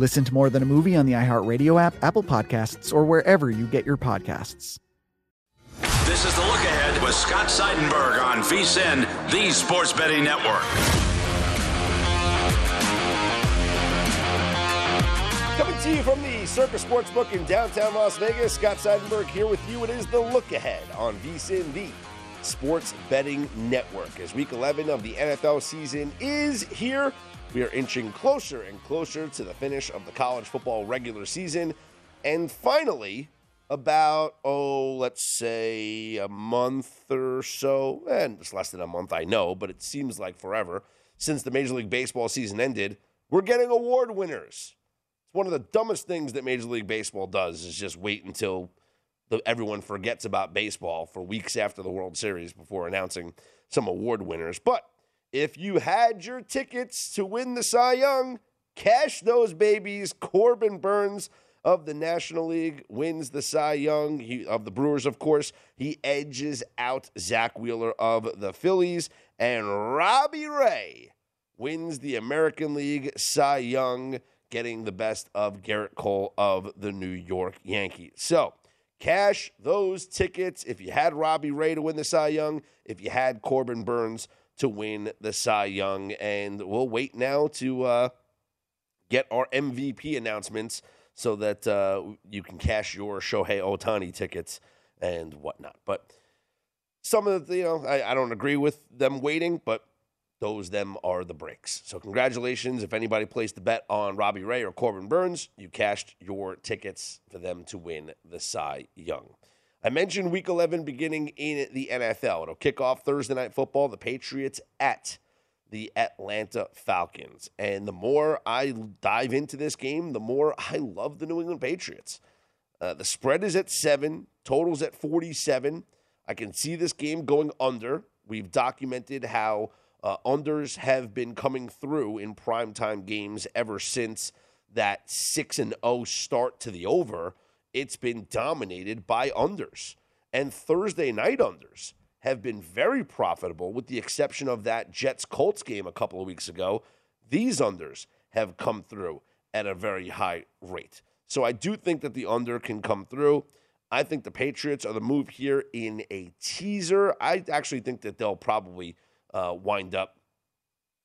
Listen to More Than a Movie on the iHeartRadio app, Apple Podcasts, or wherever you get your podcasts. This is the look ahead with Scott Seidenberg on VSIN, the Sports Betting Network. Coming to you from the Circus Sportsbook in downtown Las Vegas, Scott Seidenberg here with you. It is the look ahead on VSIN, the Sports Betting Network. As week 11 of the NFL season is here, we are inching closer and closer to the finish of the college football regular season. And finally, about, oh, let's say a month or so, and it's less than a month, I know, but it seems like forever since the Major League Baseball season ended, we're getting award winners. It's one of the dumbest things that Major League Baseball does is just wait until the, everyone forgets about baseball for weeks after the World Series before announcing some award winners. But if you had your tickets to win the Cy Young, cash those babies. Corbin Burnes of the National League wins the Cy Young he, of the Brewers, of course. He edges out Zack Wheeler of the Phillies, and Robbie Ray wins the American League Cy Young getting the best of Gerrit Cole of the New York Yankees. So, cash those tickets if you had Robbie Ray to win the Cy Young, if you had Corbin Burnes to win the Cy Young. And we'll wait now to uh, get our MVP announcements so that uh, you can cash your Shohei Ohtani tickets and whatnot. But some of the, you know, I, I don't agree with them waiting, but those them are the breaks. So congratulations if anybody placed the bet on Robbie Ray or Corbin Burnes, you cashed your tickets for them to win the Cy Young. I mentioned week 11 beginning in the NFL. It'll kick off Thursday night football, the Patriots at the Atlanta Falcons. And the more I dive into this game, the more I love the New England Patriots. Uh, the spread is at 7, totals at 47. I can see this game going under. We've documented how uh, unders have been coming through in primetime games ever since that 6 and 0 start to the over. It's been dominated by unders and Thursday night unders have been very profitable with the exception of that Jets Colts game a couple of weeks ago. These unders have come through at a very high rate. So I do think that the under can come through. I think the Patriots are the move here in a teaser. I actually think that they'll probably uh, wind up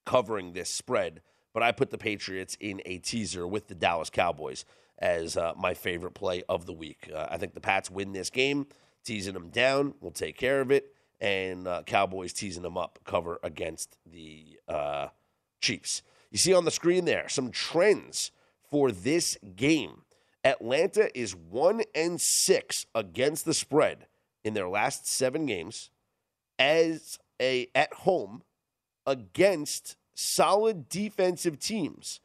covering this spread, but I put the Patriots in a teaser with the Dallas Cowboys as uh, my favorite play of the week. Uh, I think the Pats win this game, teasing them down. We'll take care of it. And uh, Cowboys teasing them up, cover against the uh, Chiefs. You see on the screen there some trends for this game. Atlanta is 1 and 6 against the spread in their last 7 games as a at home against solid defensive teams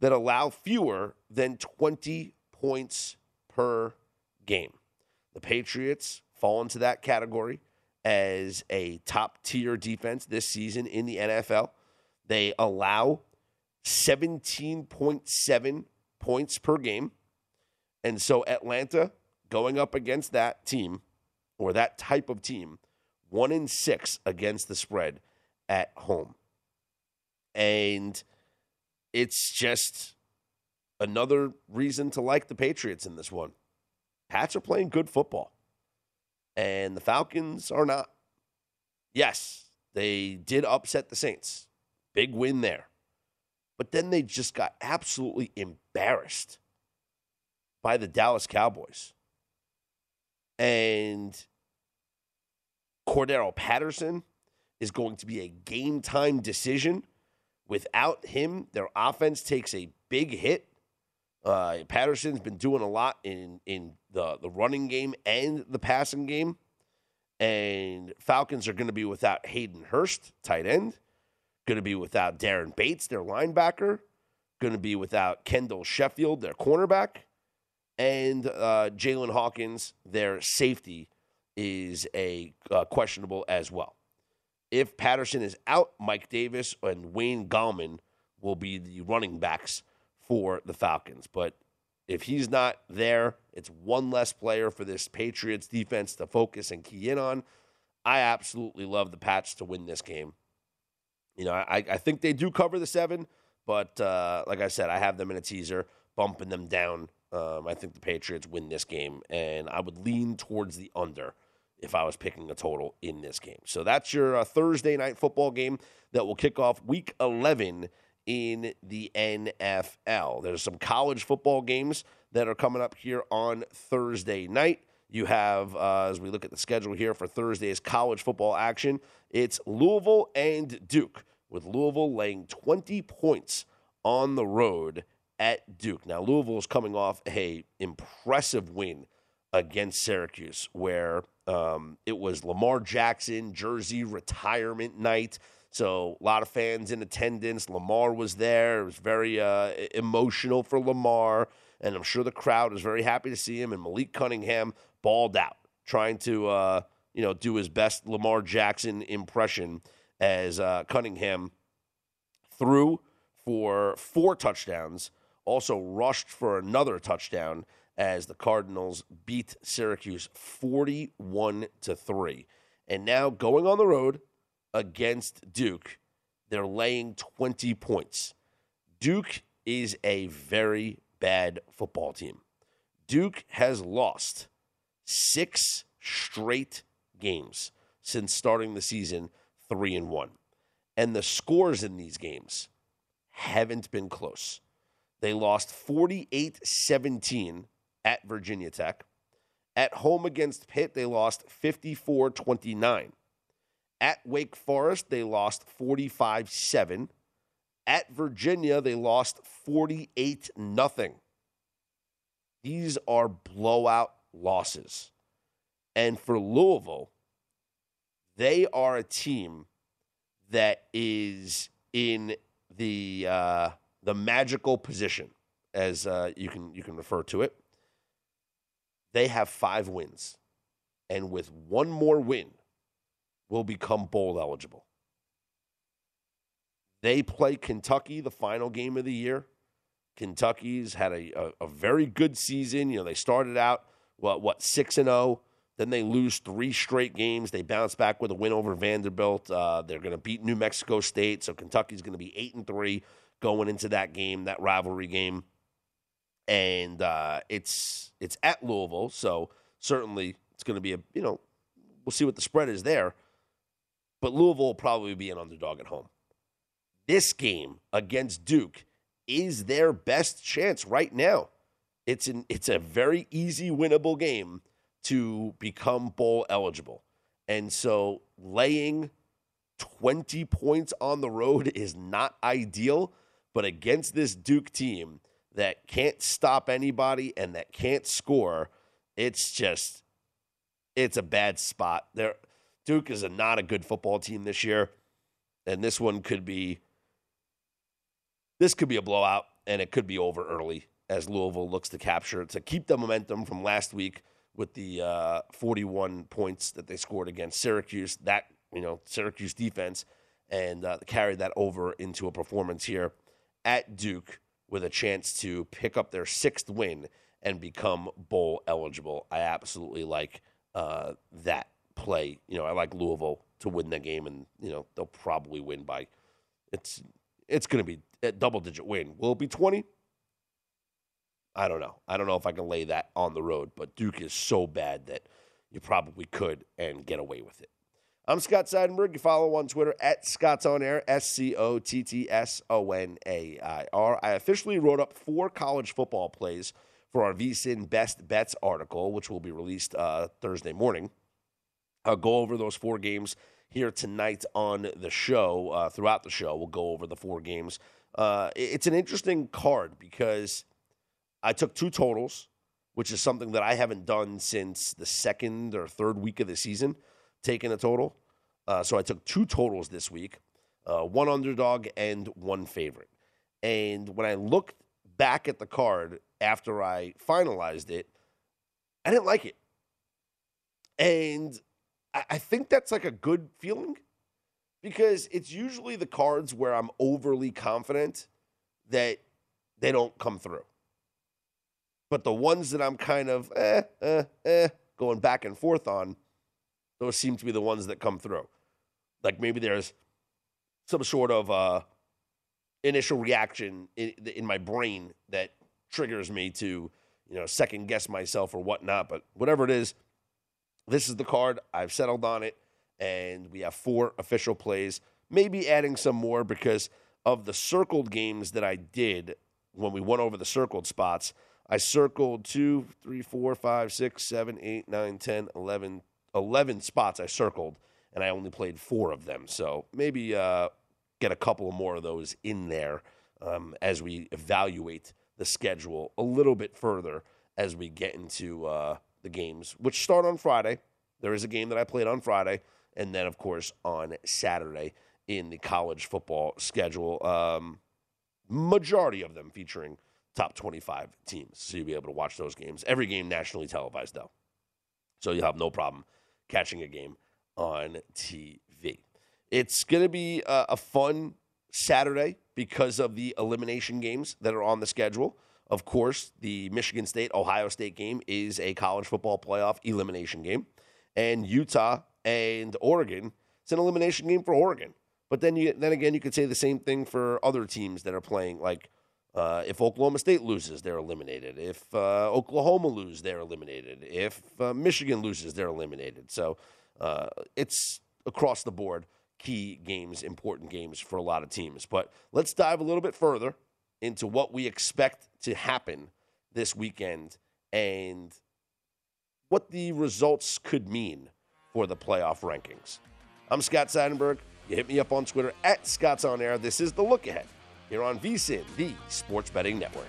that allow fewer than 20 points per game. The Patriots fall into that category as a top tier defense this season in the NFL. They allow 17.7 points per game. And so Atlanta going up against that team or that type of team, one in six against the spread at home. And it's just another reason to like the Patriots in this one. Pats are playing good football, and the Falcons are not. Yes, they did upset the Saints. Big win there. But then they just got absolutely embarrassed by the Dallas Cowboys. And Cordarrelle Patterson is going to be a game time decision. Without him, their offense takes a big hit. Uh, Patterson's been doing a lot in in the the running game and the passing game, and Falcons are going to be without Hayden Hurst, tight end, going to be without Daren Bates, their linebacker, going to be without Kendall Sheffield, their cornerback, and uh, Jaylinn Hawkins, their safety, is a uh, questionable as well. If Patterson is out, Mike Davis and Wayne Gallman will be the running backs for the Falcons. But if he's not there, it's one less player for this Patriots defense to focus and key in on. I absolutely love the Pats to win this game. You know, I, I think they do cover the seven, but uh, like I said, I have them in a teaser, bumping them down. Um, I think the Patriots win this game, and I would lean towards the under if I was picking a total in this game. So that's your uh, Thursday night football game that will kick off week 11 in the NFL. There's some college football games that are coming up here on Thursday night. You have, uh, as we look at the schedule here for Thursday's college football action, it's Louisville and Duke, with Louisville laying 20 points on the road at Duke. Now, Louisville is coming off a impressive win against Syracuse, where um, it was Lamar Jackson jersey retirement night. So a lot of fans in attendance. Lamar was there. It was very uh, emotional for Lamar, and I'm sure the crowd was very happy to see him. And Malik Cunningham balled out, trying to uh, you know do his best Lamar Jackson impression as uh, Cunningham threw for four touchdowns, also rushed for another touchdown as the Cardinals beat Syracuse 41 to 3. And now going on the road against Duke, they're laying 20 points. Duke is a very bad football team. Duke has lost six straight games since starting the season 3 and 1. And the scores in these games haven't been close. They lost 48 17 at Virginia Tech. At home against Pitt, they lost 54 29. At Wake Forest, they lost 45 7. At Virginia, they lost 48 0. These are blowout losses. And for Louisville, they are a team that is in the uh, the magical position, as uh, you can you can refer to it. They have five wins, and with one more win, will become bowl eligible. They play Kentucky the final game of the year. Kentucky's had a, a, a very good season. You know, they started out what what six and zero. Oh, then they lose three straight games. They bounce back with a win over Vanderbilt. Uh, they're going to beat New Mexico State, so Kentucky's going to be eight and three going into that game, that rivalry game. And uh, it's it's at Louisville, so certainly it's going to be a you know we'll see what the spread is there but Louisville will probably be an underdog at home. This game against Duke is their best chance right now. It's an it's a very easy winnable game to become bowl eligible. And so laying 20 points on the road is not ideal, but against this Duke team that can't stop anybody and that can't score, it's just it's a bad spot. There Duke is a, not a good football team this year, and this one could be this could be a blowout and it could be over early as Louisville looks to capture to keep the momentum from last week with the uh, 41 points that they scored against Syracuse. That you know Syracuse defense and uh, carry that over into a performance here at Duke with a chance to pick up their sixth win and become bowl eligible. I absolutely like uh, that play. You know, I like Louisville to win the game, and you know they'll probably win by it's it's going to be a double digit win. Will it be twenty? I don't know. I don't know if I can lay that on the road, but Duke is so bad that you probably could and get away with it. I'm Scott Seidenberg. You follow on Twitter at Scott's On Air, S C O T T S O N A I R. I officially wrote up four college football plays for our VSIN Best Bets article, which will be released uh, Thursday morning. I'll go over those four games here tonight on the show. Uh, throughout the show, we'll go over the four games. Uh, it's an interesting card because I took two totals, which is something that I haven't done since the second or third week of the season taking a total. Uh, so I took two totals this week uh, one underdog and one favorite. And when I looked back at the card after I finalized it, I didn't like it. And I, I think that's like a good feeling because it's usually the cards where I'm overly confident that they don't come through. But the ones that I'm kind of eh, eh, eh, going back and forth on, those seem to be the ones that come through. Like maybe there's some sort of uh, initial reaction in, in my brain that triggers me to, you know, second guess myself or whatnot. But whatever it is, this is the card. I've settled on it, and we have four official plays. Maybe adding some more because of the circled games that I did when we went over the circled spots. I circled two, three, four, five, six, seven, eight, nine, 10, 11, 11 spots I circled, and I only played four of them. So maybe uh, get a couple more of those in there um, as we evaluate the schedule a little bit further as we get into uh, the games, which start on Friday. There is a game that I played on Friday, and then, of course, on Saturday in the college football schedule. Um, majority of them featuring top 25 teams. So you'll be able to watch those games. Every game nationally televised, though. So you'll have no problem catching a game on TV. It's going to be a, a fun Saturday because of the elimination games that are on the schedule. Of course, the Michigan State Ohio State game is a college football playoff elimination game, and Utah and Oregon, it's an elimination game for Oregon. But then you then again, you could say the same thing for other teams that are playing. Like uh, if Oklahoma State loses, they're eliminated. If uh, Oklahoma loses, they're eliminated. If uh, Michigan loses, they're eliminated. So uh, it's across the board key games, important games for a lot of teams. But let's dive a little bit further into what we expect to happen this weekend and what the results could mean for the playoff rankings. I'm Scott Seidenberg. You hit me up on Twitter at Scott's On Air. This is the look ahead here on VSIN, the Sports Betting Network.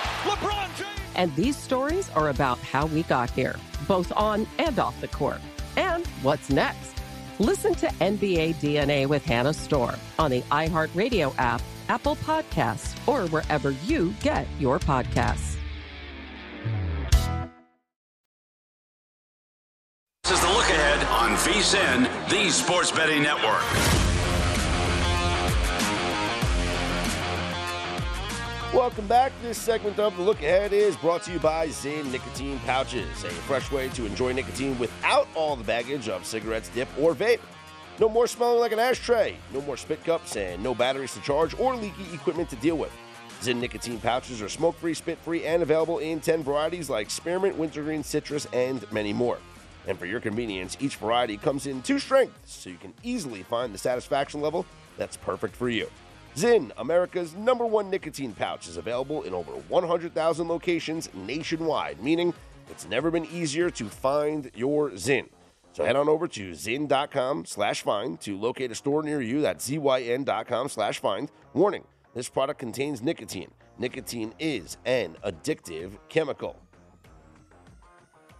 And these stories are about how we got here, both on and off the court. And what's next? Listen to NBA DNA with Hannah Storm on the iHeartRadio app, Apple Podcasts, or wherever you get your podcasts. This is the look ahead on VSIN, the Sports Betting Network. Welcome back. This segment of The Look Ahead is brought to you by Zyn Nicotine Pouches, a fresh way to enjoy nicotine without all the baggage of cigarettes, dip, or vape. No more smelling like an ashtray, no more spit cups, and no batteries to charge or leaky equipment to deal with. Zyn Nicotine Pouches are smoke free, spit free, and available in 10 varieties like spearmint, wintergreen, citrus, and many more. And for your convenience, each variety comes in two strengths, so you can easily find the satisfaction level that's perfect for you. Zyn, America's number one nicotine pouch, is available in over 100,000 locations nationwide, meaning it's never been easier to find your Zyn. So head on over to zyn.com slash find to locate a store near you. That's zyn.com slash find. Warning, this product contains nicotine. Nicotine is an addictive chemical.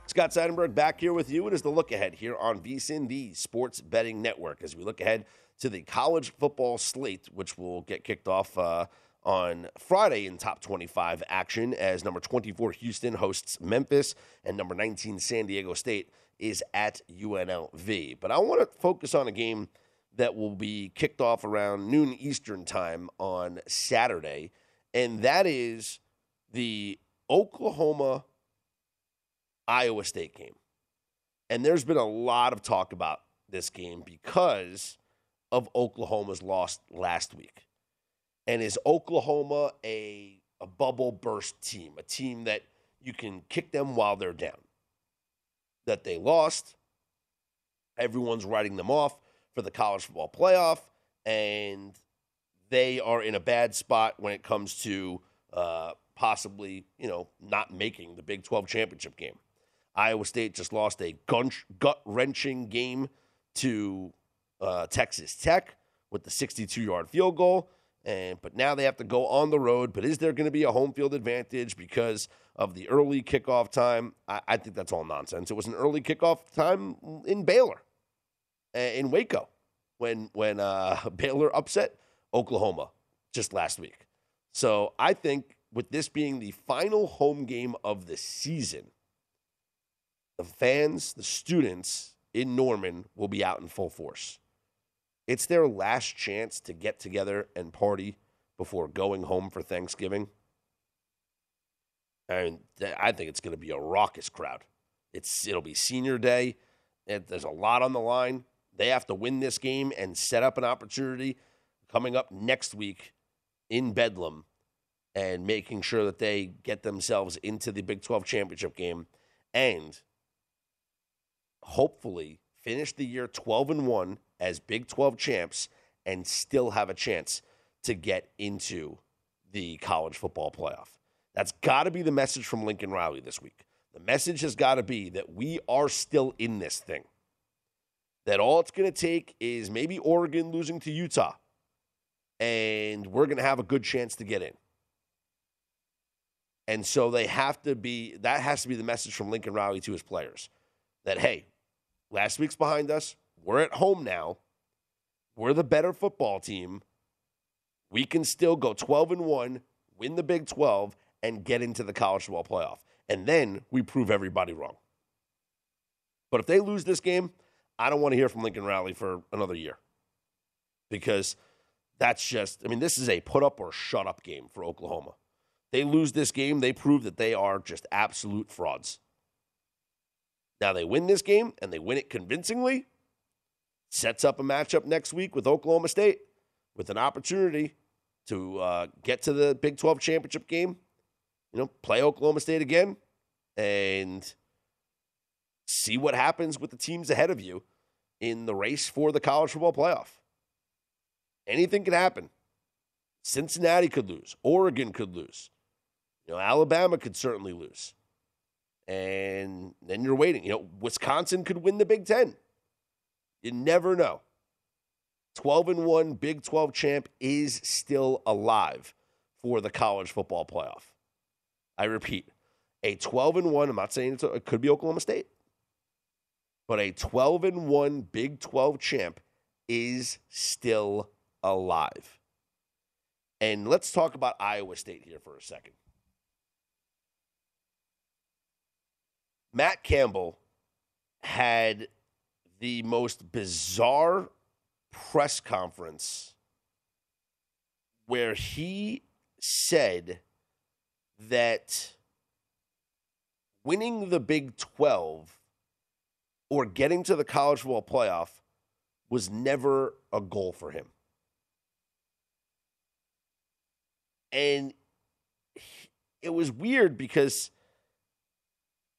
Scott Seidenberg back here with you. It is the look ahead here on VSIN, the sports betting network, as we look ahead to the college football slate, which will get kicked off uh, on Friday in top 25 action as number 24 Houston hosts Memphis and number 19 San Diego State is at UNLV. But I want to focus on a game that will be kicked off around noon Eastern time on Saturday, and that is the Oklahoma Iowa State game. And there's been a lot of talk about this game because of Oklahoma's loss last week. And is Oklahoma a, a bubble burst team, a team that you can kick them while they're down? That they lost, everyone's writing them off for the college football playoff, and they are in a bad spot when it comes to uh, possibly, you know, not making the Big 12 championship game. Iowa State just lost a gut wrenching game to uh, Texas Tech with the 62 yard field goal. And but now they have to go on the road. But is there going to be a home field advantage because of the early kickoff time? I, I think that's all nonsense. It was an early kickoff time in Baylor, in Waco, when when uh, Baylor upset Oklahoma just last week. So I think with this being the final home game of the season, the fans, the students in Norman will be out in full force. It's their last chance to get together and party before going home for Thanksgiving. And I think it's going to be a raucous crowd. It's it'll be senior day. It, there's a lot on the line. They have to win this game and set up an opportunity coming up next week in Bedlam and making sure that they get themselves into the Big 12 championship game and hopefully finish the year 12 and 1 as Big 12 champs and still have a chance to get into the college football playoff. That's got to be the message from Lincoln Riley this week. The message has got to be that we are still in this thing. That all it's going to take is maybe Oregon losing to Utah, and we're going to have a good chance to get in. And so they have to be, that has to be the message from Lincoln Riley to his players that, hey, last week's behind us. We're at home now. We're the better football team. We can still go 12 and 1, win the Big 12, and get into the college football playoff. And then we prove everybody wrong. But if they lose this game, I don't want to hear from Lincoln Riley for another year because that's just, I mean, this is a put up or shut up game for Oklahoma. They lose this game, they prove that they are just absolute frauds. Now they win this game and they win it convincingly. Sets up a matchup next week with Oklahoma State with an opportunity to uh, get to the Big 12 championship game. You know, play Oklahoma State again and see what happens with the teams ahead of you in the race for the college football playoff. Anything could happen. Cincinnati could lose. Oregon could lose. You know, Alabama could certainly lose. And then you're waiting. You know, Wisconsin could win the Big Ten. You never know. 12 and 1 Big 12 champ is still alive for the college football playoff. I repeat, a 12 and 1, I'm not saying it could be Oklahoma State, but a 12 and 1 Big 12 champ is still alive. And let's talk about Iowa State here for a second. Matt Campbell had the most bizarre press conference where he said that winning the Big 12 or getting to the college football playoff was never a goal for him. And it was weird because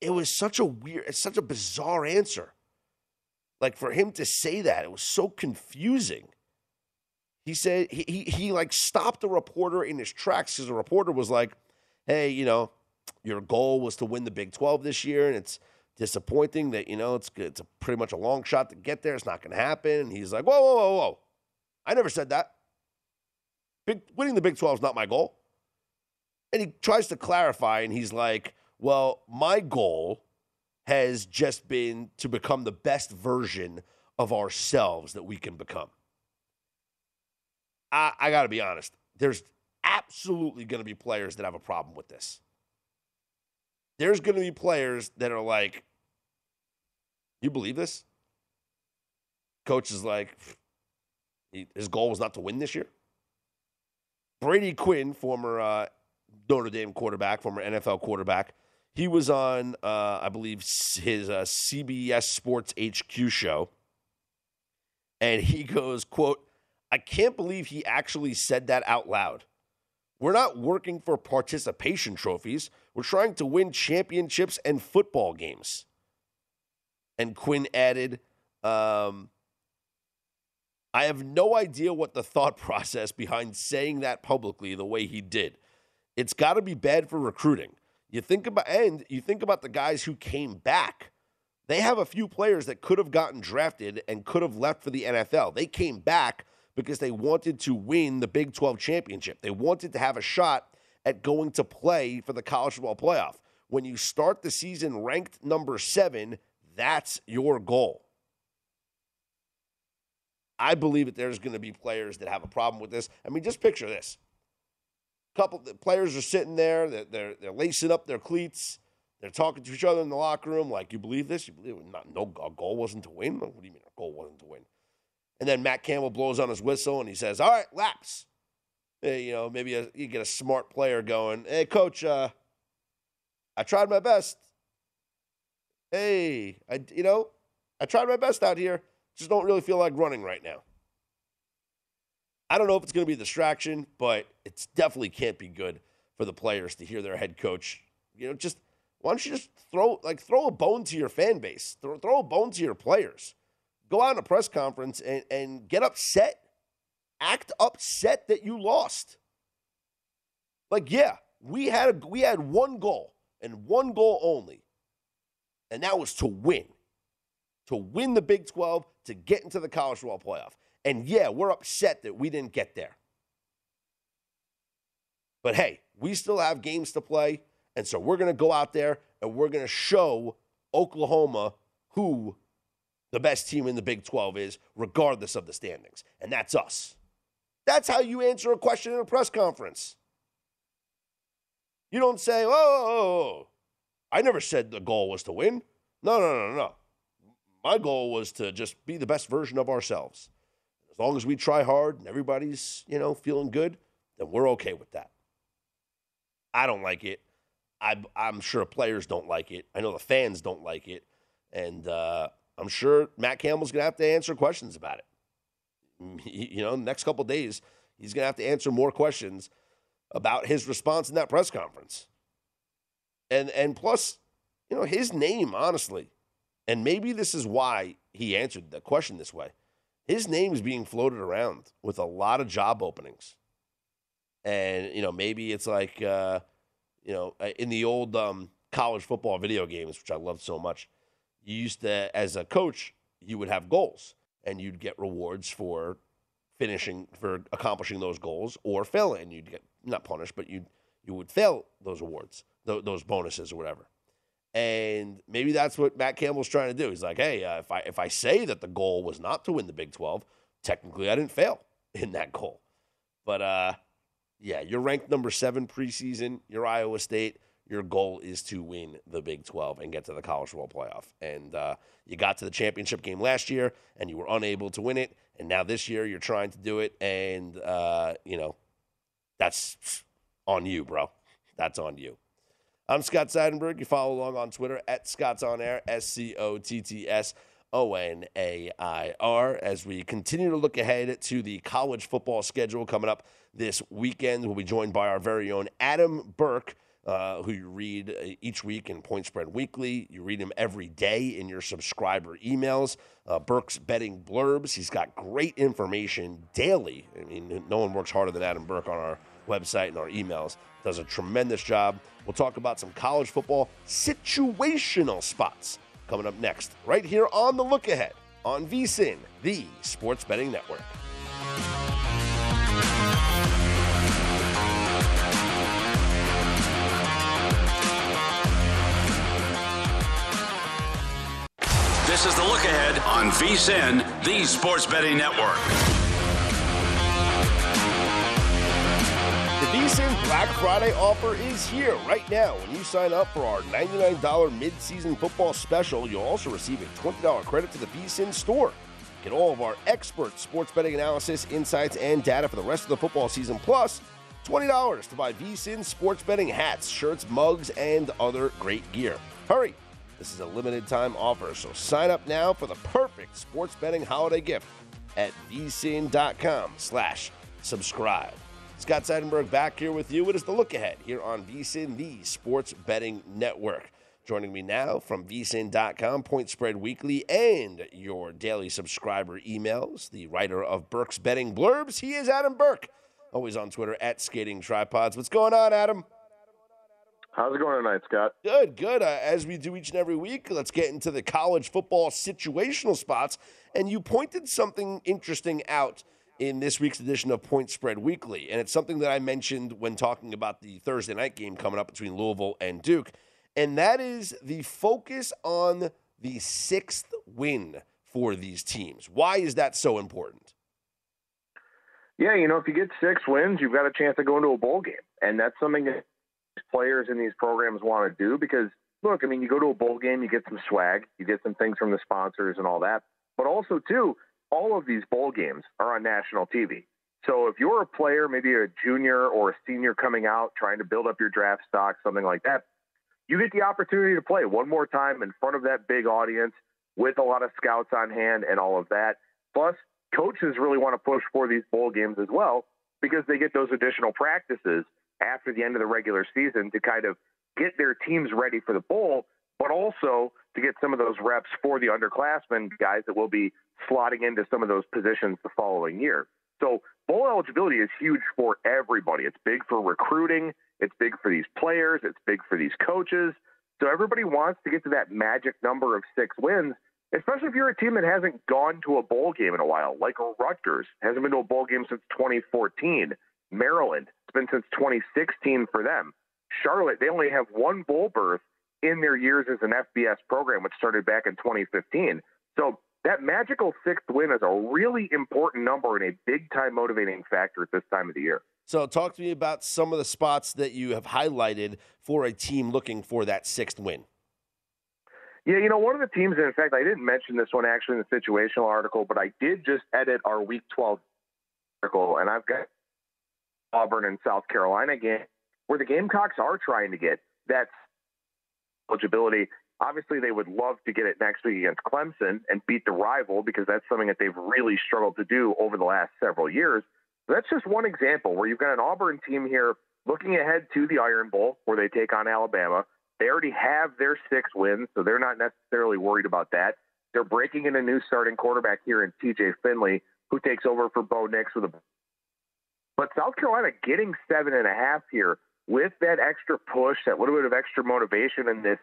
it was such a weird, it's such a bizarre answer. Like for him to say that, it was so confusing. He said he he, he like stopped the reporter in his tracks because the reporter was like, "Hey, you know, your goal was to win the Big 12 this year, and it's disappointing that you know it's it's a pretty much a long shot to get there. It's not going to happen." And he's like, "Whoa, whoa, whoa, whoa! I never said that. Big, winning the Big 12 is not my goal." And he tries to clarify, and he's like, "Well, my goal." has just been to become the best version of ourselves that we can become. I, I got to be honest. There's absolutely going to be players that have a problem with this. There's going to be players that are like, you believe this? Coach is like, his goal was not to win this year. Brady Quinn, former uh, Notre Dame quarterback, former NFL quarterback, he was on, uh, I believe, his uh, CBS Sports HQ show, and he goes, "quote I can't believe he actually said that out loud. We're not working for participation trophies. We're trying to win championships and football games." And Quinn added, um, I have no idea what the thought process behind saying that publicly the way he did. It's got to be bad for recruiting. You think about and you think about the guys who came back. They have a few players that could have gotten drafted and could have left for the NFL. They came back because they wanted to win the Big 12 championship. They wanted to have a shot at going to play for the college football playoff. When you start the season ranked number 7, that's your goal. I believe that there's going to be players that have a problem with this. I mean, just picture this couple players are sitting there, they're, they're, they're lacing up their cleats, they're talking to each other in the locker room, like, you believe this? You believe not, no, our goal wasn't to win? What do you mean our goal wasn't to win? And then Matt Campbell blows on his whistle and he says, all right, laps. You know, maybe a, you get a smart player going, hey, coach, uh, I tried my best. Hey, I you know, I tried my best out here. Just don't really feel like running right now. I don't know if it's going to be a distraction, but it definitely can't be good for the players to hear their head coach. You know, just why don't you just throw like throw a bone to your fan base, throw, throw a bone to your players, go out in a press conference and, and get upset, act upset that you lost. Like, yeah, we had a, we had one goal and one goal only, and that was to win, to win the Big Twelve, to get into the college football playoff. And yeah, we're upset that we didn't get there. But hey, we still have games to play. And so we're going to go out there and we're going to show Oklahoma who the best team in the Big 12 is, regardless of the standings. And that's us. That's how you answer a question in a press conference. You don't say, oh, oh, oh, oh I never said the goal was to win. No, no, no, no. My goal was to just be the best version of ourselves. As long as we try hard and everybody's, you know, feeling good, then we're okay with that. I don't like it. I, am sure players don't like it. I know the fans don't like it. And uh, I'm sure Matt Campbell's going to have to answer questions about it. You know, next couple days, he's going to have to answer more questions about his response in that press conference. And and plus, you know, his name, honestly, and maybe this is why he answered the question this way. His name is being floated around with a lot of job openings. And, you know, maybe it's like uh, you know, uh, in the old um, college football video games, which I loved so much, you used to, as a coach, you would have goals and you'd get rewards for finishing, for accomplishing those goals or failing. And you'd get not punished, but you you would fail those awards, th- those bonuses or whatever. And maybe that's what Matt Campbell's trying to do. He's like, hey, uh, if I if I say that the goal was not to win the Big Twelve, technically I didn't fail in that goal. But uh, yeah, you're ranked number seven preseason. You're Iowa State. Your goal is to win the Big 12 and get to the college football playoff. And uh, you got to the championship game last year and you were unable to win it. And now this year you're trying to do it. And, uh, you know, that's on you, bro. That's on you. I'm Scott Seidenberg. You follow along on Twitter at Scott's On Air, S C O T T S O N A I R, as we continue to look ahead to the college football schedule coming up this weekend. We'll be joined by our very own Adam Burke. Uh, who you read uh, each week in Point Spread Weekly. You read him every day in your subscriber emails. Uh, Burke's betting blurbs. He's got great information daily. I mean, no one works harder than Adam Burke on our website and our emails. Does a tremendous job. We'll talk about some college football situational spots coming up next, right here on the Look Ahead on VSIN, the Sports Betting Network. This is the look ahead on VSIN, the Sports Betting Network. Black Friday offer is here right now. When you sign up for our $99 midseason football special, you'll also receive a $20 credit to the VSIN store. Get all of our expert sports betting analysis, insights, and data for the rest of the football season, plus $20 to buy VSIN sports betting hats, shirts, mugs, and other great gear. Hurry! This is a limited time offer, so sign up now for the perfect sports betting holiday gift at vsin.com slash subscribe. Scott Seidenberg back here with you. It is the look ahead here on VSIN, the sports betting network. Joining me now from vsin.com, Point Spread Weekly, and your daily subscriber emails, the writer of Burke's Betting Blurbs. He is Adam Burke, always on Twitter at Skating Tripods. What's going on, Adam? How's it going tonight, Scott? Good, good. Uh, as we do each and every week, let's get into the college football situational spots. And you pointed something interesting out in this week's edition of Point Spread Weekly. And it's something that I mentioned when talking about the Thursday night game coming up between Louisville and Duke. And that is the focus on the sixth win for these teams. Why is that so important? Yeah, you know, if you get six wins, you've got a chance to go into a bowl game. And that's something that players in these programs want to do because look, I mean, you go to a bowl game, you get some swag, you get some things from the sponsors and all that. But also too, all of these bowl games are on national TV. So if you're a player, maybe a junior or a senior coming out trying to build up your draft stock, something like that, you get the opportunity to play one more time in front of that big audience with a lot of scouts on hand and all of that. Plus, coaches really want to push for these bowl games as well because they get those additional practices after the end of the regular season to kind of get their teams ready for the bowl, but also to get some of those reps for the underclassmen guys that will be slotting into some of those positions the following year. So bowl eligibility is huge for everybody. It's big for recruiting. It's big for these players. It's big for these coaches. So everybody wants to get to that magic number of six wins, especially if you're a team that hasn't gone to a bowl game in a while, like Rutgers hasn't been to a bowl game since 2014. Maryland, it's been since 2016 for them. Charlotte, they only have one bowl berth in their years as an FBS program, which started back in 2015. So that magical sixth win is a really important number and a big time motivating factor at this time of the year. So, talk to me about some of the spots that you have highlighted for a team looking for that sixth win. Yeah, you know, one of the teams, in fact, I didn't mention this one actually in the situational article, but I did just edit our Week 12 article, and I've got Auburn and South Carolina game where the Gamecocks are trying to get that eligibility Obviously, they would love to get it next week against Clemson and beat the rival because that's something that they've really struggled to do over the last several years. So that's just one example where you've got an Auburn team here looking ahead to the Iron Bowl where they take on Alabama. They already have their six wins, so they're not necessarily worried about that. They're breaking in a new starting quarterback here in TJ Finley, who takes over for Bo Nix with a. But South Carolina getting seven and a half here with that extra push, that little bit of extra motivation and this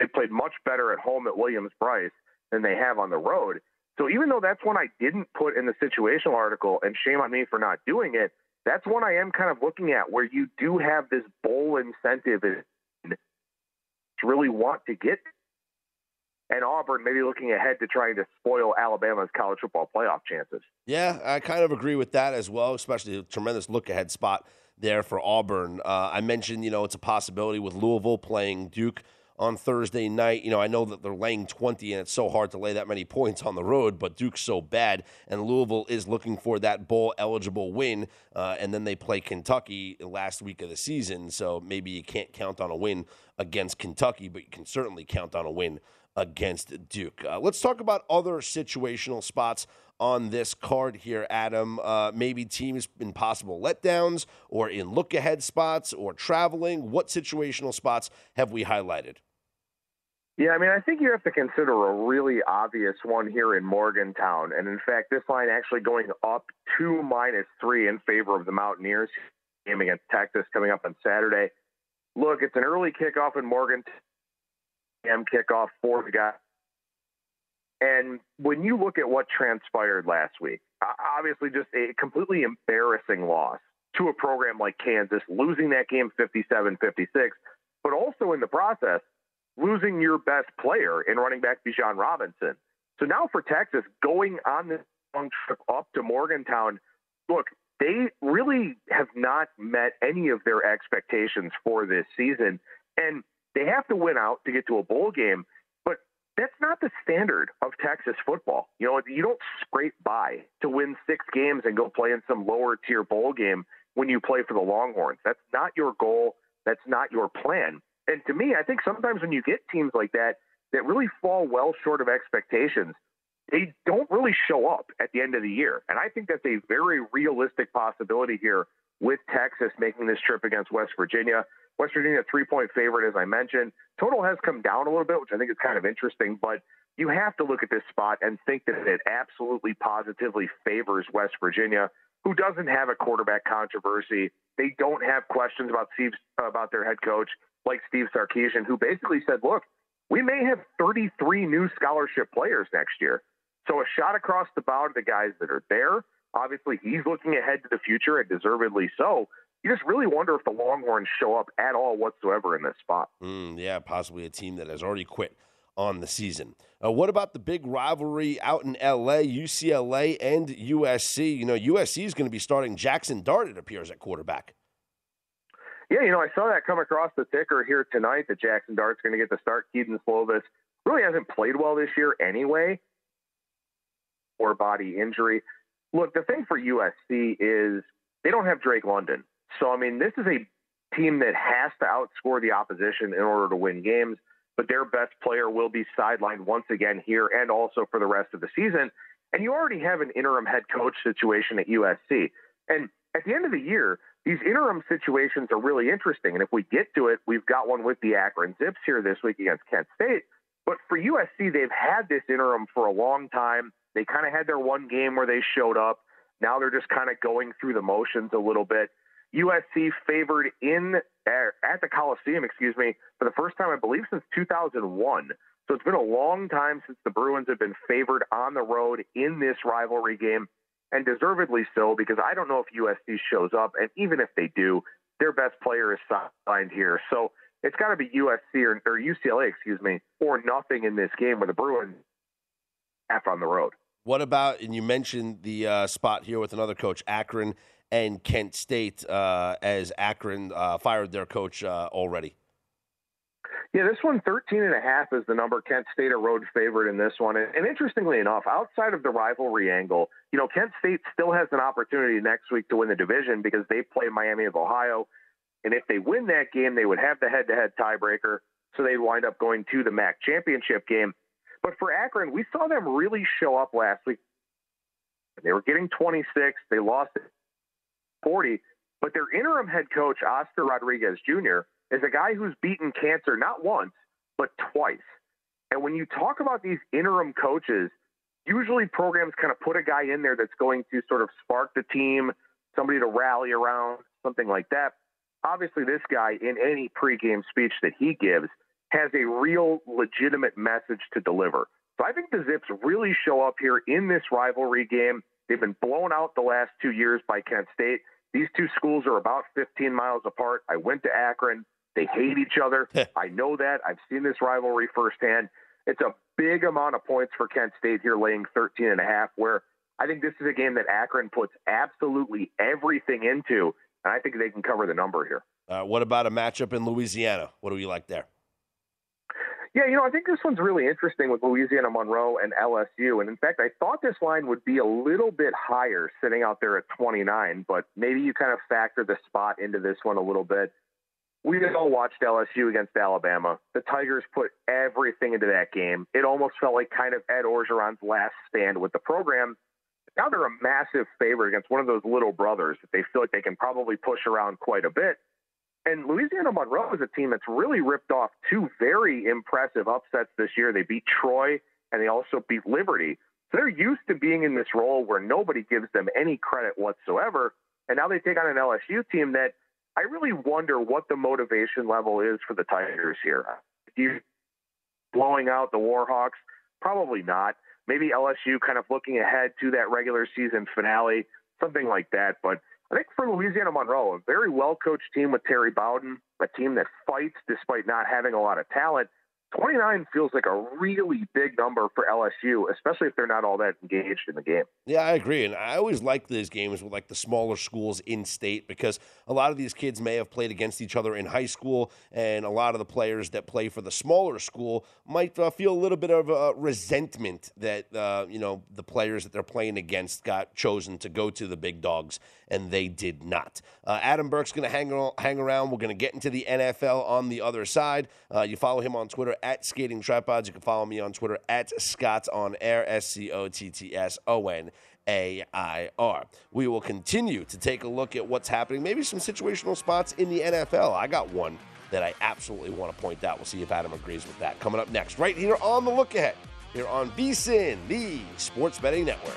they played much better at home at Williams-Brice than they have on the road. So even though that's one I didn't put in the situational article, and shame on me for not doing it, that's one I am kind of looking at where you do have this bowl incentive to really want to get. And Auburn maybe looking ahead to trying to spoil Alabama's college football playoff chances. Yeah, I kind of agree with that as well, especially a tremendous look ahead spot there for Auburn. Uh, I mentioned, you know, it's a possibility with Louisville playing Duke on Thursday night. You know, I know that they're laying 20 and it's so hard to lay that many points on the road, but Duke's so bad. And Louisville is looking for that bowl eligible win. Uh, and then they play Kentucky last week of the season. So maybe you can't count on a win against Kentucky, but you can certainly count on a win against Duke. Uh, let's talk about other situational spots on this card here, Adam. Uh, maybe teams in possible letdowns or in look ahead spots or traveling. What situational spots have we highlighted? Yeah, I mean, I think you have to consider a really obvious one here in Morgantown. And in fact, this line actually going up to minus three in favor of the Mountaineers game against Texas coming up on Saturday. Look, it's an early kickoff in Morgantown, AM kickoff for the guy. And when you look at what transpired last week, obviously just a completely embarrassing loss to a program like Kansas, losing that game 57 56, but also in the process, losing your best player in running back Bijan Robinson. So now for Texas, going on this long trip up to Morgantown, look, they really have not met any of their expectations for this season. And they have to win out to get to a bowl game. But that's not the standard of Texas football. You know, you don't scrape by to win six games and go play in some lower tier bowl game when you play for the Longhorns. That's not your goal. That's not your plan. And to me, I think sometimes when you get teams like that that really fall well short of expectations, they don't really show up at the end of the year. And I think that's a very realistic possibility here with Texas making this trip against West Virginia. West Virginia, three point favorite, as I mentioned. Total has come down a little bit, which I think is kind of interesting, but you have to look at this spot and think that it absolutely positively favors West Virginia, who doesn't have a quarterback controversy. They don't have questions about Steve, about their head coach like Steve Sarkisian, who basically said, look, we may have 33 new scholarship players next year. So a shot across the bow to the guys that are there. Obviously, he's looking ahead to the future and deservedly so. You just really wonder if the Longhorns show up at all whatsoever in this spot. Mm, yeah, possibly a team that has already quit on the season. Uh, what about the big rivalry out in LA, UCLA and USC? You know, USC is going to be starting Jackson Dart, it appears, at quarterback. Yeah, you know, I saw that come across the ticker here tonight that Jackson Dart's going to get the start. Kedon Slovis really hasn't played well this year anyway, or body injury. Look, the thing for USC is they don't have Drake London. So, I mean, this is a team that has to outscore the opposition in order to win games, but their best player will be sidelined once again here and also for the rest of the season. And you already have an interim head coach situation at USC. And at the end of the year, these interim situations are really interesting. And if we get to it, we've got one with the Akron Zips here this week against Kent State. But for USC, they've had this interim for a long time. They kind of had their one game where they showed up. Now they're just kind of going through the motions a little bit. USC favored in at the Coliseum, excuse me, for the first time I believe since 2001. So it's been a long time since the Bruins have been favored on the road in this rivalry game, and deservedly so because I don't know if USC shows up, and even if they do, their best player is signed here. So it's got to be USC or, or UCLA, excuse me, or nothing in this game with the Bruins half on the road. What about, and you mentioned the uh, spot here with another coach, Akron and Kent State, uh, as Akron uh, fired their coach uh, already? Yeah, this one, 13 and a half is the number. Kent State a road favorite in this one. And, and interestingly enough, outside of the rivalry angle, you know, Kent State still has an opportunity next week to win the division because they play Miami of Ohio. And if they win that game, they would have the head to head tiebreaker. So they'd wind up going to the MAC championship game. But for Akron, we saw them really show up last week. They were getting 26. They lost 40. But their interim head coach, Oscar Rodriguez Jr., is a guy who's beaten cancer not once, but twice. And when you talk about these interim coaches, usually programs kind of put a guy in there that's going to sort of spark the team, somebody to rally around, something like that. Obviously, this guy, in any pregame speech that he gives, has a real legitimate message to deliver. So I think the Zips really show up here in this rivalry game. They've been blown out the last two years by Kent State. These two schools are about 15 miles apart. I went to Akron. They hate each other. I know that. I've seen this rivalry firsthand. It's a big amount of points for Kent State here, laying 13 and a half, where I think this is a game that Akron puts absolutely everything into, and I think they can cover the number here. Uh, what about a matchup in Louisiana? What do we like there? Yeah, you know, I think this one's really interesting with Louisiana Monroe and LSU. And in fact, I thought this line would be a little bit higher sitting out there at 29, but maybe you kind of factor the spot into this one a little bit. We all watched LSU against Alabama. The Tigers put everything into that game. It almost felt like kind of Ed Orgeron's last stand with the program. Now they're a massive favorite against one of those little brothers that they feel like they can probably push around quite a bit. And Louisiana Monroe is a team that's really ripped off two very impressive upsets this year. They beat Troy and they also beat Liberty. So they're used to being in this role where nobody gives them any credit whatsoever. And now they take on an LSU team that I really wonder what the motivation level is for the Tigers here. You blowing out the Warhawks? Probably not. Maybe LSU kind of looking ahead to that regular season finale, something like that. But I think for Louisiana Monroe, a very well coached team with Terry Bowden, a team that fights despite not having a lot of talent. 29 feels like a really big number for LSU, especially if they're not all that engaged in the game. Yeah, I agree. And I always like these games with like the smaller schools in state because a lot of these kids may have played against each other in high school, and a lot of the players that play for the smaller school might uh, feel a little bit of a resentment that, uh, you know, the players that they're playing against got chosen to go to the big dogs and they did not. Uh, Adam Burke's going to hang, hang around. We're going to get into the NFL on the other side. Uh, you follow him on Twitter at Skating Tripods. You can follow me on Twitter at Scott on Air, S C O T T S O N. A I R. We will continue to take a look at what's happening, maybe some situational spots in the NFL. I got one that I absolutely want to point out. We'll see if Adam agrees with that. Coming up next, right here on the look ahead, here on VSIN, the Sports Betting Network.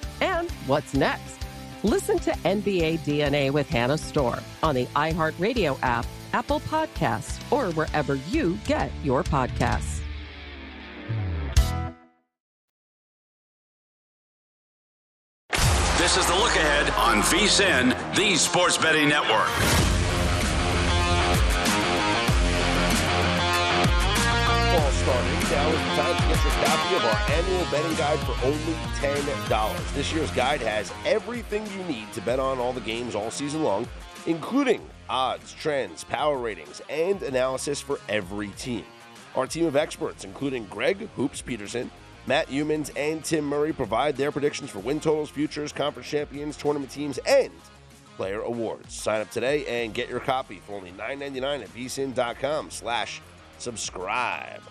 And what's next? Listen to NBA DNA with Hannah Storm on the iHeartRadio app, Apple Podcasts, or wherever you get your podcasts. This is the look ahead on VSIN, the Sports Betting Network. Football starting. Now is the time to get your copy of our annual betting guide for only $10. This year's guide has everything you need to bet on all the games all season long, including odds, trends, power ratings, and analysis for every team. Our team of experts, including Greg Hoops Peterson, Matt Youmans, and Tim Murray, provide their predictions for win totals, futures, conference champions, tournament teams, and player awards. Sign up today and get your copy for only $9.99 at vsin.com slash subscribe.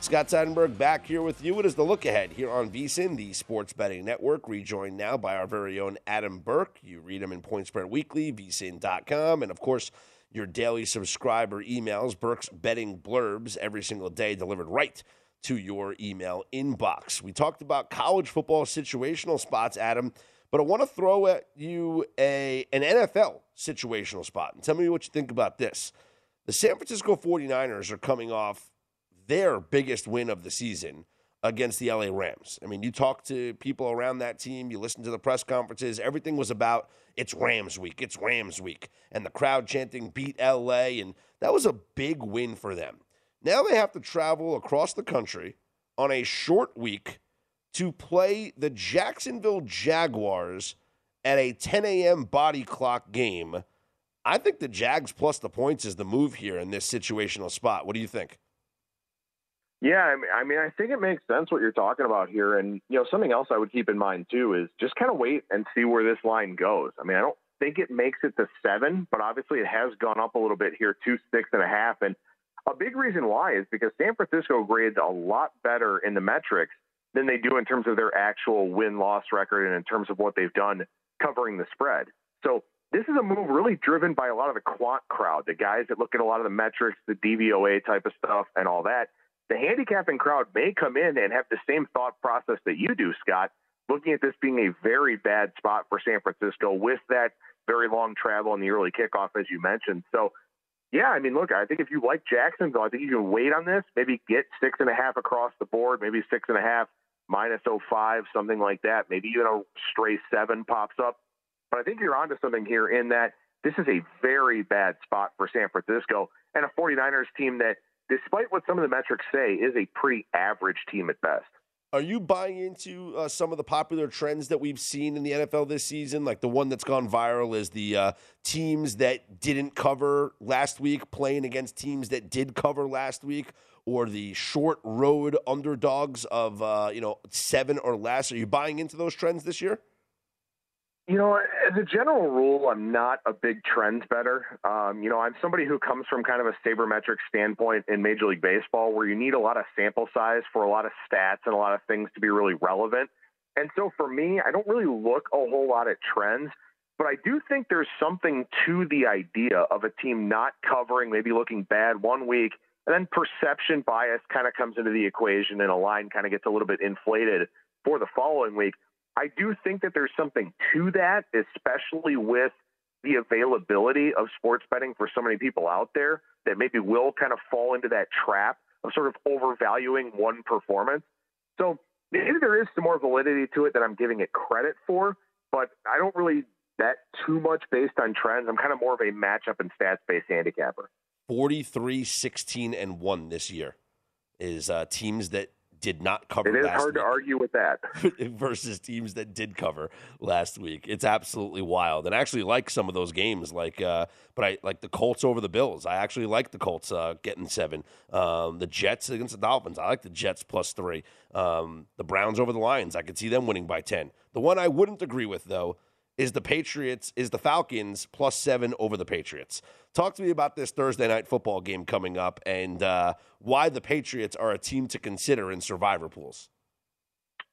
Scott Seidenberg back here with you. It is the look ahead here on VSIN, the sports betting network, rejoined now by our very own Adam Burke. You read him in Point Spread Weekly, vsin.com, and of course, your daily subscriber emails, Burke's betting blurbs, every single day delivered right to your email inbox. We talked about college football situational spots, Adam, but I want to throw at you a an NFL situational spot and tell me what you think about this. The San Francisco 49ers are coming off their biggest win of the season against the LA Rams. I mean, you talk to people around that team, you listen to the press conferences, everything was about it's Rams week, it's Rams week, and the crowd chanting beat LA, and that was a big win for them. Now they have to travel across the country on a short week to play the Jacksonville Jaguars at a 10 a.m. body clock game. I think the Jags plus the points is the move here in this situational spot. What do you think? Yeah, I mean, I mean, I think it makes sense what you're talking about here. And, you know, something else I would keep in mind, too, is just kind of wait and see where this line goes. I mean, I don't think it makes it to seven, but obviously it has gone up a little bit here to six and a half. And a big reason why is because San Francisco grades a lot better in the metrics than they do in terms of their actual win loss record and in terms of what they've done covering the spread. So this is a move really driven by a lot of the quant crowd, the guys that look at a lot of the metrics, the DVOA type of stuff, and all that. The handicapping crowd may come in and have the same thought process that you do, Scott. looking at this being a very bad spot for San Francisco with that very long travel and the early kickoff, as you mentioned. So, yeah, I mean, look, I think if you like Jacksonville, I think you can wait on this, maybe get six and a half across the board, maybe six and a half minus 05, something like that. Maybe even a stray seven pops up. But I think you're onto something here in that this is a very bad spot for San Francisco and a 49ers team that, despite what some of the metrics say, is a pretty average team at best. Are you buying into uh, some of the popular trends that we've seen in the NFL this season? Like the one that's gone viral is the uh, teams that didn't cover last week playing against teams that did cover last week, or the short road underdogs of uh, you know seven or less. Are you buying into those trends this year? You know, as a general rule, I'm not a big trend better. Um, you know, I'm somebody who comes from kind of a sabermetric standpoint in Major League Baseball where you need a lot of sample size for a lot of stats and a lot of things to be really relevant. And so for me, I don't really look a whole lot at trends, but I do think there's something to the idea of a team not covering, maybe looking bad one week, and then perception bias kind of comes into the equation and a line kind of gets a little bit inflated for the following week. I do think that there's something to that, especially with the availability of sports betting for so many people out there that maybe will kind of fall into that trap of sort of overvaluing one performance. So maybe there is some more validity to it that I'm giving it credit for, but I don't really bet too much based on trends. I'm kind of more of a matchup and stats based handicapper. 43, 16, and 1 this year is uh, teams that did not cover. It is week hard to argue with that versus teams that did cover last week. It's absolutely wild, and I actually like some of those games. Like, uh, but I like the Colts over the Bills. I actually like the Colts uh, getting seven. Um, the Jets against the Dolphins. I like the Jets plus three. Um, the Browns over the Lions. I could see them winning by ten. The one I wouldn't agree with though is the Patriots, is the Falcons plus seven over the Patriots. Talk to me about this Thursday night football game coming up and uh, why the Patriots are a team to consider in survivor pools.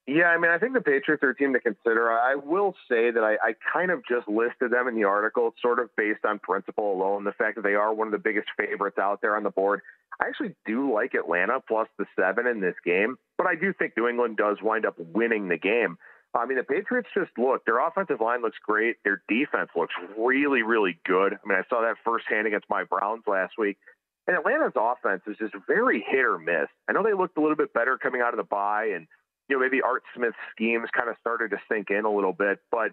Yeah, I mean, I think the Patriots are a team to consider. I will say that I, I kind of just listed them in the article, sort of based on principle alone, the fact that they are one of the biggest favorites out there on the board. I actually do like Atlanta plus the seven in this game, but I do think New England does wind up winning the game. I mean, the Patriots just look, their offensive line looks great. Their defense looks really, really good. I mean, I saw that firsthand against my Browns last week. And Atlanta's offense is just very hit or miss. I know they looked a little bit better coming out of the bye, and, you know, maybe Art Smith's schemes kind of started to sink in a little bit. But,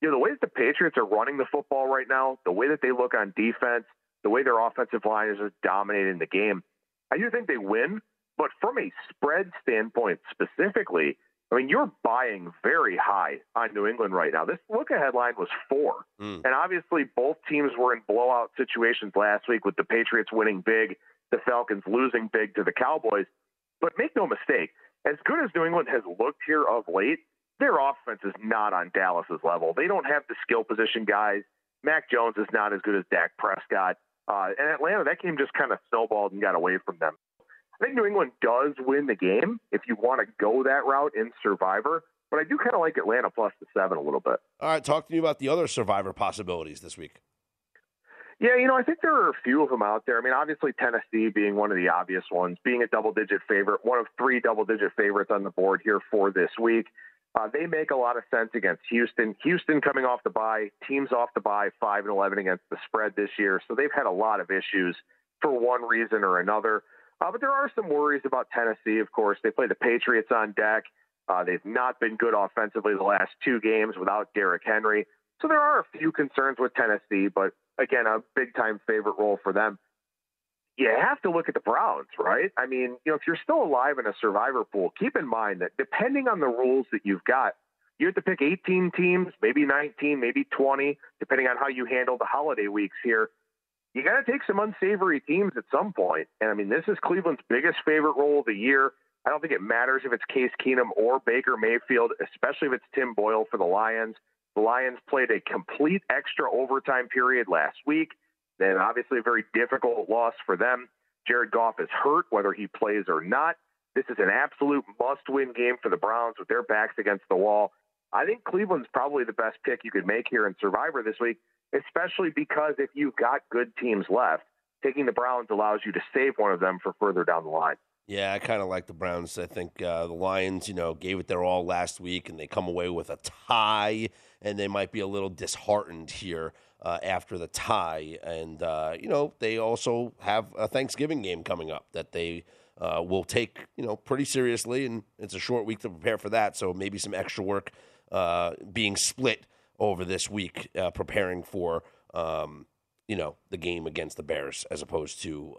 you know, the way that the Patriots are running the football right now, the way that they look on defense, the way their offensive line is just dominating the game, I do think they win. But from a spread standpoint specifically, I mean, you're buying very high on New England right now. This look ahead line was four. Mm. And obviously, both teams were in blowout situations last week with the Patriots winning big, the Falcons losing big to the Cowboys. But make no mistake, as good as New England has looked here of late, their offense is not on Dallas's level. They don't have the skill position guys. Mac Jones is not as good as Dak Prescott. Uh, and Atlanta, that game just kind of snowballed and got away from them. I think New England does win the game if you want to go that route in Survivor. But I do kind of like Atlanta plus the seven a little bit. All right, talk to me about the other Survivor possibilities this week. Yeah, you know, I think there are a few of them out there. I mean, obviously Tennessee being one of the obvious ones, being a double-digit favorite, one of three double-digit favorites on the board here for this week. Uh, they make a lot of sense against Houston. Houston coming off the bye, teams off the bye, five and eleven against the spread this year, so they've had a lot of issues for one reason or another. Uh, but there are some worries about Tennessee, of course. They play the Patriots on deck. Uh, they've not been good offensively the last two games without Derrick Henry. So there are a few concerns with Tennessee, but again, a big time favorite role for them. You have to look at the Browns, right? I mean, you know, if you're still alive in a survivor pool, keep in mind that depending on the rules that you've got, you have to pick 18 teams, maybe 19, maybe 20, depending on how you handle the holiday weeks here you got to take some unsavory teams at some point. And I mean, this is Cleveland's biggest favorite role of the year. I don't think it matters if it's Case Keenum or Baker Mayfield, especially if it's Tim Boyle for the Lions. The Lions played a complete extra overtime period last week. Then obviously a very difficult loss for them. Jared Goff is hurt, whether he plays or not. This is an absolute must-win game for the Browns with their backs against the wall. I think Cleveland's probably the best pick you could make here in Survivor this week especially because if you've got good teams left, taking the Browns allows you to save one of them for further down the line. Yeah, I kind of like the Browns. I think uh, the Lions, you know, gave it their all last week, and they come away with a tie, and they might be a little disheartened here uh, after the tie. And uh, you know, they also have a Thanksgiving game coming up that they uh, will take, you know, pretty seriously, and it's a short week to prepare for that. So maybe some extra work uh, being split over this week, uh, preparing for, um, you know, the game against the Bears as opposed to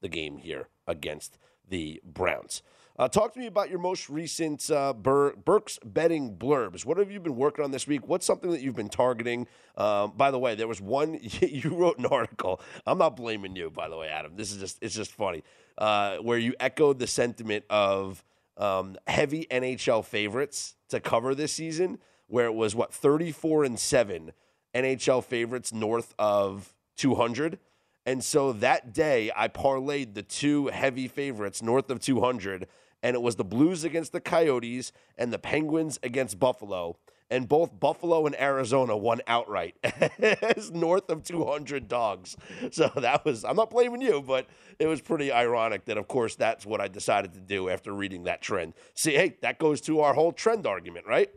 the game here against the Browns. Uh, talk to me about your most recent uh, Bur- Burke's betting blurbs. What have you been working on this week? What's something that you've been targeting? Um, by the way, there was one you wrote an article. I'm not blaming you, by the way, Adam. This is just it's just funny uh, where you echoed the sentiment of um, heavy NHL favorites to cover this season, where it was what 34 and seven NHL favorites north of 200. And so that day, I parlayed the two heavy favorites north of 200, and it was the Blues against the Coyotes and the Penguins against Buffalo. And both Buffalo and Arizona won outright as north of 200 dogs. So that was, I'm not blaming you, but it was pretty ironic that, of course, that's what I decided to do after reading that trend. See, hey, that goes to our whole trend argument, right?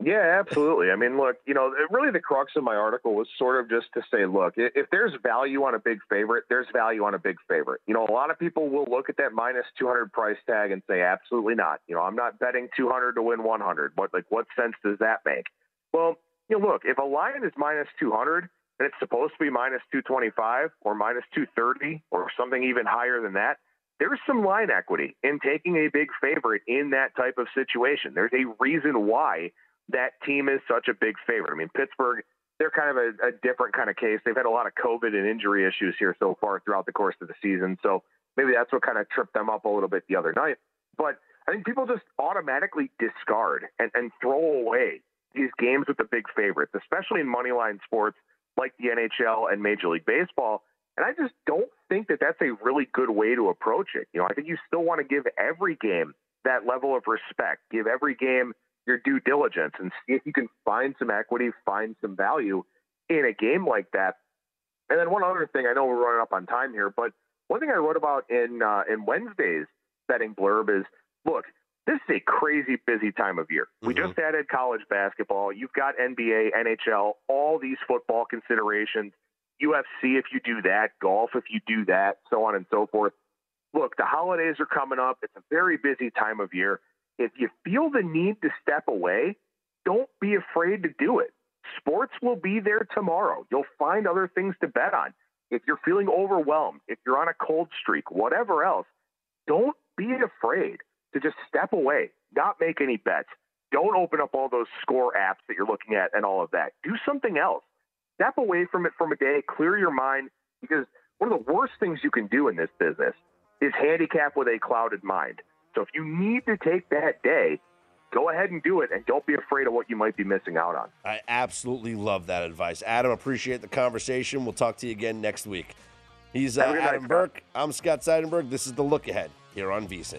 Yeah, absolutely. I mean, look, you know, really the crux of my article was sort of just to say, look, if there's value on a big favorite, there's value on a big favorite. You know, a lot of people will look at that minus 200 price tag and say, absolutely not. You know, I'm not betting 200 to win 100. What, like, what sense does that make? Well, you know, look, if a line is minus 200 and it's supposed to be minus 225 or minus 230 or something even higher than that, there's some line equity in taking a big favorite in that type of situation. There's a reason why that team is such a big favorite. I mean, Pittsburgh, they're kind of a, a, different kind of case. They've had a lot of COVID and injury issues here so far throughout the course of the season. So maybe that's what kind of tripped them up a little bit the other night. But I think people just automatically discard and, and throw away these games with the big favorites, especially in moneyline sports like the NHL and Major League Baseball. And I just don't think that that's a really good way to approach it. You know, I think you still want to give every game that level of respect, give every game your due diligence and see if you can find some equity, find some value in a game like that. And then one other thing, I know we're running up on time here, but one thing I wrote about in uh, in Wednesday's betting blurb is, look, this is a crazy busy time of year. Mm-hmm. We just added college basketball. You've got NBA, NHL, all these football considerations. UFC if you do that, golf if you do that, so on and so forth. Look, the holidays are coming up. It's a very busy time of year. If you feel the need to step away, don't be afraid to do it. Sports will be there tomorrow. You'll find other things to bet on. If you're feeling overwhelmed, if you're on a cold streak, whatever else, don't be afraid to just step away, not make any bets. Don't open up all those score apps that you're looking at and all of that. Do something else. Step away from it from a day, clear your mind, because one of the worst things you can do in this business is handicap with a clouded mind. So if you need to take that day, go ahead and do it and don't be afraid of what you might be missing out on. I absolutely love that advice. Adam, appreciate the conversation. We'll talk to you again next week. He's uh, Adam night, Burke. I'm Scott Seidenberg. This is The Look Ahead here on VSIN.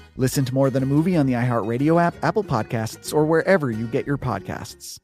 Listen to More Than a Movie on the iHeartRadio app, Apple Podcasts, or wherever you get your podcasts.